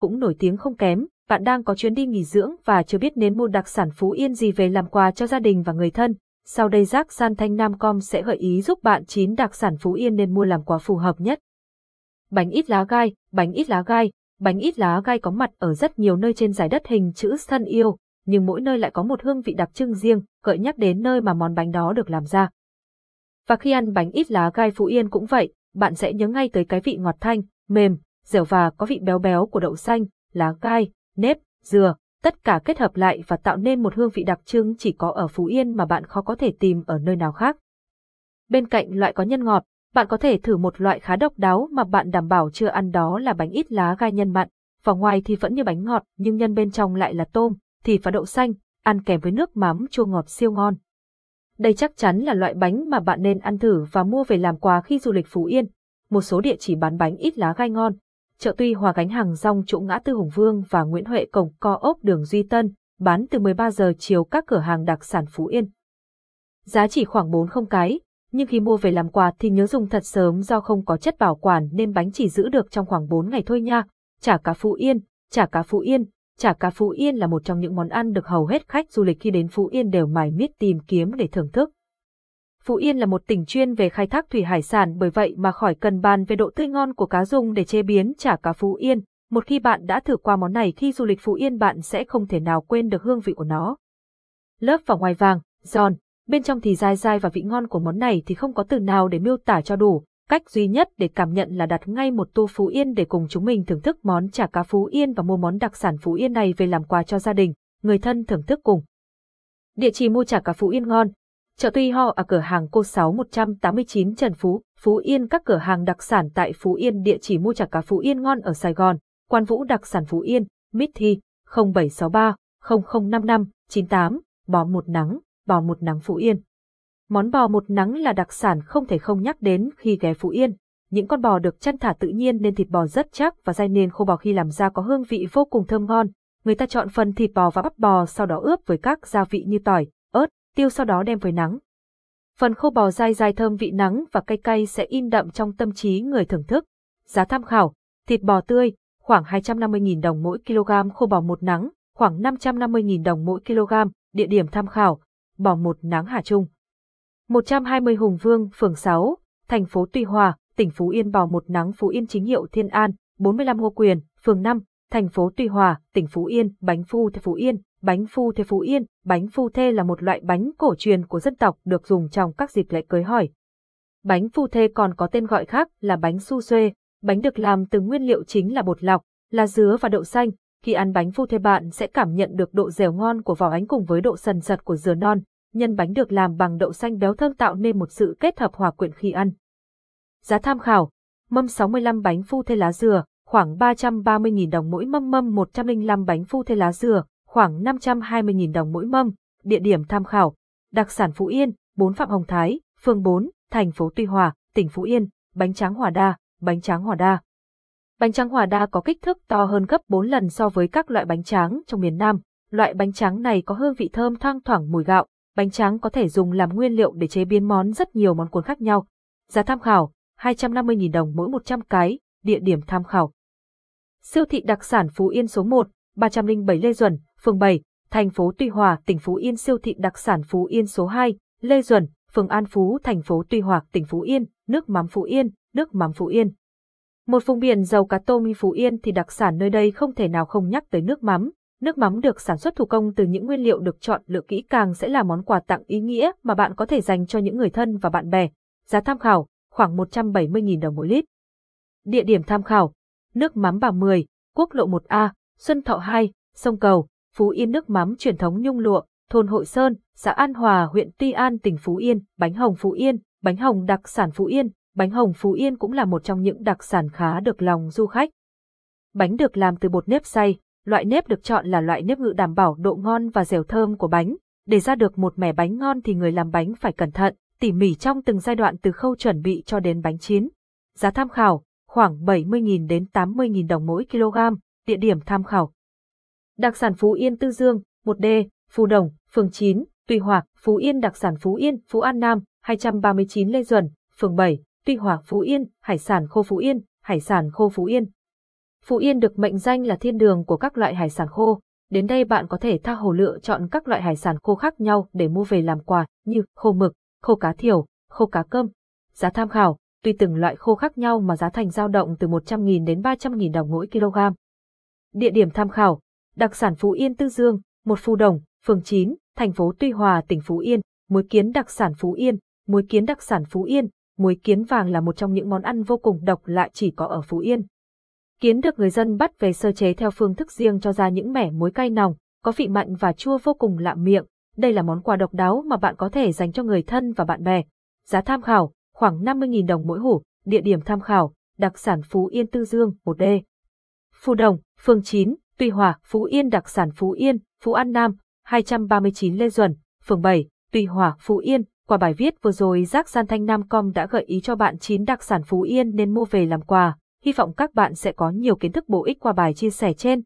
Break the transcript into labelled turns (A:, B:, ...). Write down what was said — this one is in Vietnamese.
A: cũng nổi tiếng không kém. Bạn đang có chuyến đi nghỉ dưỡng và chưa biết nên mua đặc sản Phú Yên gì về làm quà cho gia đình và người thân. Sau đây Giác San Thanh Nam Com sẽ gợi ý giúp bạn 9 đặc sản Phú Yên nên mua làm quà phù hợp nhất. Bánh ít lá gai, bánh ít lá gai, bánh ít lá gai có mặt ở rất nhiều nơi trên giải đất hình chữ thân yêu, nhưng mỗi nơi lại có một hương vị đặc trưng riêng, gợi nhắc đến nơi mà món bánh đó được làm ra. Và khi ăn bánh ít lá gai Phú Yên cũng vậy, bạn sẽ nhớ ngay tới cái vị ngọt thanh, mềm, dẻo và có vị béo béo của đậu xanh, lá gai, nếp, dừa, tất cả kết hợp lại và tạo nên một hương vị đặc trưng chỉ có ở Phú Yên mà bạn khó có thể tìm ở nơi nào khác. Bên cạnh loại có nhân ngọt, bạn có thể thử một loại khá độc đáo mà bạn đảm bảo chưa ăn đó là bánh ít lá gai nhân mặn. Vỏ ngoài thì vẫn như bánh ngọt nhưng nhân bên trong lại là tôm, thịt và đậu xanh, ăn kèm với nước mắm chua ngọt siêu ngon. Đây chắc chắn là loại bánh mà bạn nên ăn thử và mua về làm quà khi du lịch Phú Yên. Một số địa chỉ bán bánh ít lá gai ngon. Chợ Tuy Hòa gánh hàng rong chỗ ngã tư Hùng Vương và Nguyễn Huệ cổng co ốc đường Duy Tân, bán từ 13 giờ chiều các cửa hàng đặc sản Phú Yên. Giá chỉ khoảng 4 không cái, nhưng khi mua về làm quà thì nhớ dùng thật sớm do không có chất bảo quản nên bánh chỉ giữ được trong khoảng 4 ngày thôi nha. Chả cá Phú Yên, chả cá Phú Yên, chả cá Phú Yên là một trong những món ăn được hầu hết khách du lịch khi đến Phú Yên đều mải miết tìm kiếm để thưởng thức. Phú Yên là một tỉnh chuyên về khai thác thủy hải sản bởi vậy mà khỏi cần bàn về độ tươi ngon của cá dùng để chế biến chả cá Phú Yên. Một khi bạn đã thử qua món này khi du lịch Phú Yên bạn sẽ không thể nào quên được hương vị của nó. Lớp vỏ ngoài vàng, giòn, bên trong thì dai dai và vị ngon của món này thì không có từ nào để miêu tả cho đủ. Cách duy nhất để cảm nhận là đặt ngay một tô Phú Yên để cùng chúng mình thưởng thức món chả cá Phú Yên và mua món đặc sản Phú Yên này về làm quà cho gia đình, người thân thưởng thức cùng. Địa chỉ mua chả cá Phú Yên ngon. Chợ Tuy Ho ở cửa hàng Cô 6 189 Trần Phú, Phú Yên các cửa hàng đặc sản tại Phú Yên địa chỉ mua chả cá Phú Yên ngon ở Sài Gòn, Quan Vũ đặc sản Phú Yên, Mít Thi, 0763 0055 98, bò một nắng, bò một nắng Phú Yên. Món bò một nắng là đặc sản không thể không nhắc đến khi ghé Phú Yên. Những con bò được chăn thả tự nhiên nên thịt bò rất chắc và dai nên khô bò khi làm ra có hương vị vô cùng thơm ngon. Người ta chọn phần thịt bò và bắp bò sau đó ướp với các gia vị như tỏi, ớt, tiêu sau đó đem với nắng. Phần khô bò dai dai thơm vị nắng và cay cay sẽ in đậm trong tâm trí người thưởng thức. Giá tham khảo, thịt bò tươi, khoảng 250.000 đồng mỗi kg khô bò một nắng, khoảng 550.000 đồng mỗi kg, địa điểm tham khảo, bò một nắng Hà Trung. 120 Hùng Vương, phường 6, thành phố Tuy Hòa, tỉnh Phú Yên bò một nắng Phú Yên chính hiệu Thiên An, 45 Ngô Quyền, phường 5, thành phố Tuy Hòa, tỉnh Phú Yên, bánh phu Phú Yên, bánh phu thê Phú Yên, bánh phu thê là một loại bánh cổ truyền của dân tộc được dùng trong các dịp lễ cưới hỏi. Bánh phu thê còn có tên gọi khác là bánh su xuê, bánh được làm từ nguyên liệu chính là bột lọc, là dứa và đậu xanh. Khi ăn bánh phu thê bạn sẽ cảm nhận được độ dẻo ngon của vỏ bánh cùng với độ sần sật của dừa non, nhân bánh được làm bằng đậu xanh béo thơm tạo nên một sự kết hợp hòa quyện khi ăn. Giá tham khảo, mâm 65 bánh phu thê lá dừa, khoảng 330.000 đồng mỗi mâm mâm 105 bánh phu thê lá dừa, khoảng 520.000 đồng mỗi mâm, địa điểm tham khảo, đặc sản Phú Yên, 4 Phạm Hồng Thái, phường 4, thành phố Tuy Hòa, tỉnh Phú Yên, bánh tráng Hòa Đa, bánh tráng Hòa Đa. Bánh tráng Hòa Đa có kích thước to hơn gấp 4 lần so với các loại bánh tráng trong miền Nam. Loại bánh tráng này có hương vị thơm thoang thoảng mùi gạo, Bánh tráng có thể dùng làm nguyên liệu để chế biến món rất nhiều món cuốn khác nhau. Giá tham khảo, 250.000 đồng mỗi 100 cái, địa điểm tham khảo. Siêu thị đặc sản Phú Yên số 1, 307 Lê Duẩn, phường 7, thành phố Tuy Hòa, tỉnh Phú Yên Siêu thị đặc sản Phú Yên số 2, Lê Duẩn, phường An Phú, thành phố Tuy Hòa, tỉnh Phú Yên, nước mắm Phú Yên, nước mắm Phú Yên. Một vùng biển giàu cá tôm như Phú Yên thì đặc sản nơi đây không thể nào không nhắc tới nước mắm, Nước mắm được sản xuất thủ công từ những nguyên liệu được chọn lựa kỹ càng sẽ là món quà tặng ý nghĩa mà bạn có thể dành cho những người thân và bạn bè. Giá tham khảo, khoảng 170.000 đồng mỗi lít. Địa điểm tham khảo, nước mắm Bà Mười, quốc lộ 1A, Xuân Thọ 2, sông Cầu, Phú Yên nước mắm truyền thống nhung lụa, thôn Hội Sơn, xã An Hòa, huyện Tuy An, tỉnh Phú Yên, bánh hồng Phú Yên, bánh hồng đặc sản Phú Yên, bánh hồng Phú Yên cũng là một trong những đặc sản khá được lòng du khách. Bánh được làm từ bột nếp xay, Loại nếp được chọn là loại nếp ngự đảm bảo độ ngon và dẻo thơm của bánh. Để ra được một mẻ bánh ngon thì người làm bánh phải cẩn thận, tỉ mỉ trong từng giai đoạn từ khâu chuẩn bị cho đến bánh chín. Giá tham khảo, khoảng 70.000 đến 80.000 đồng mỗi kg, địa điểm tham khảo. Đặc sản Phú Yên Tư Dương, 1D, Phú Đồng, phường 9, Tuy Hòa, Phú Yên đặc sản Phú Yên, Phú An Nam, 239 Lê Duẩn, phường 7, Tuy Hòa, Phú Yên, hải sản khô Phú Yên, hải sản khô Phú Yên. Phú Yên được mệnh danh là thiên đường của các loại hải sản khô. Đến đây bạn có thể tha hồ lựa chọn các loại hải sản khô khác nhau để mua về làm quà như khô mực, khô cá thiểu, khô cá cơm. Giá tham khảo, tùy từng loại khô khác nhau mà giá thành dao động từ 100.000 đến 300.000 đồng mỗi kg. Địa điểm tham khảo, đặc sản Phú Yên Tư Dương, một phù đồng, phường 9, thành phố Tuy Hòa, tỉnh Phú Yên, muối kiến đặc sản Phú Yên, muối kiến đặc sản Phú Yên, muối kiến vàng là một trong những món ăn vô cùng độc lạ chỉ có ở Phú Yên. Kiến được người dân bắt về sơ chế theo phương thức riêng cho ra những mẻ muối cay nòng, có vị mặn và chua vô cùng lạ miệng. Đây là món quà độc đáo mà bạn có thể dành cho người thân và bạn bè. Giá tham khảo, khoảng 50.000 đồng mỗi hủ, địa điểm tham khảo, đặc sản Phú Yên Tư Dương, 1D. Phù Đồng, phường 9, Tuy Hòa, Phú Yên đặc sản Phú Yên, Phú An Nam, 239 Lê Duẩn, phường 7, Tuy Hòa, Phú Yên. Qua bài viết vừa rồi Giác San Thanh Nam Com đã gợi ý cho bạn 9 đặc sản Phú Yên nên mua về làm quà. Hy vọng các bạn sẽ có nhiều kiến thức bổ ích qua bài chia sẻ trên.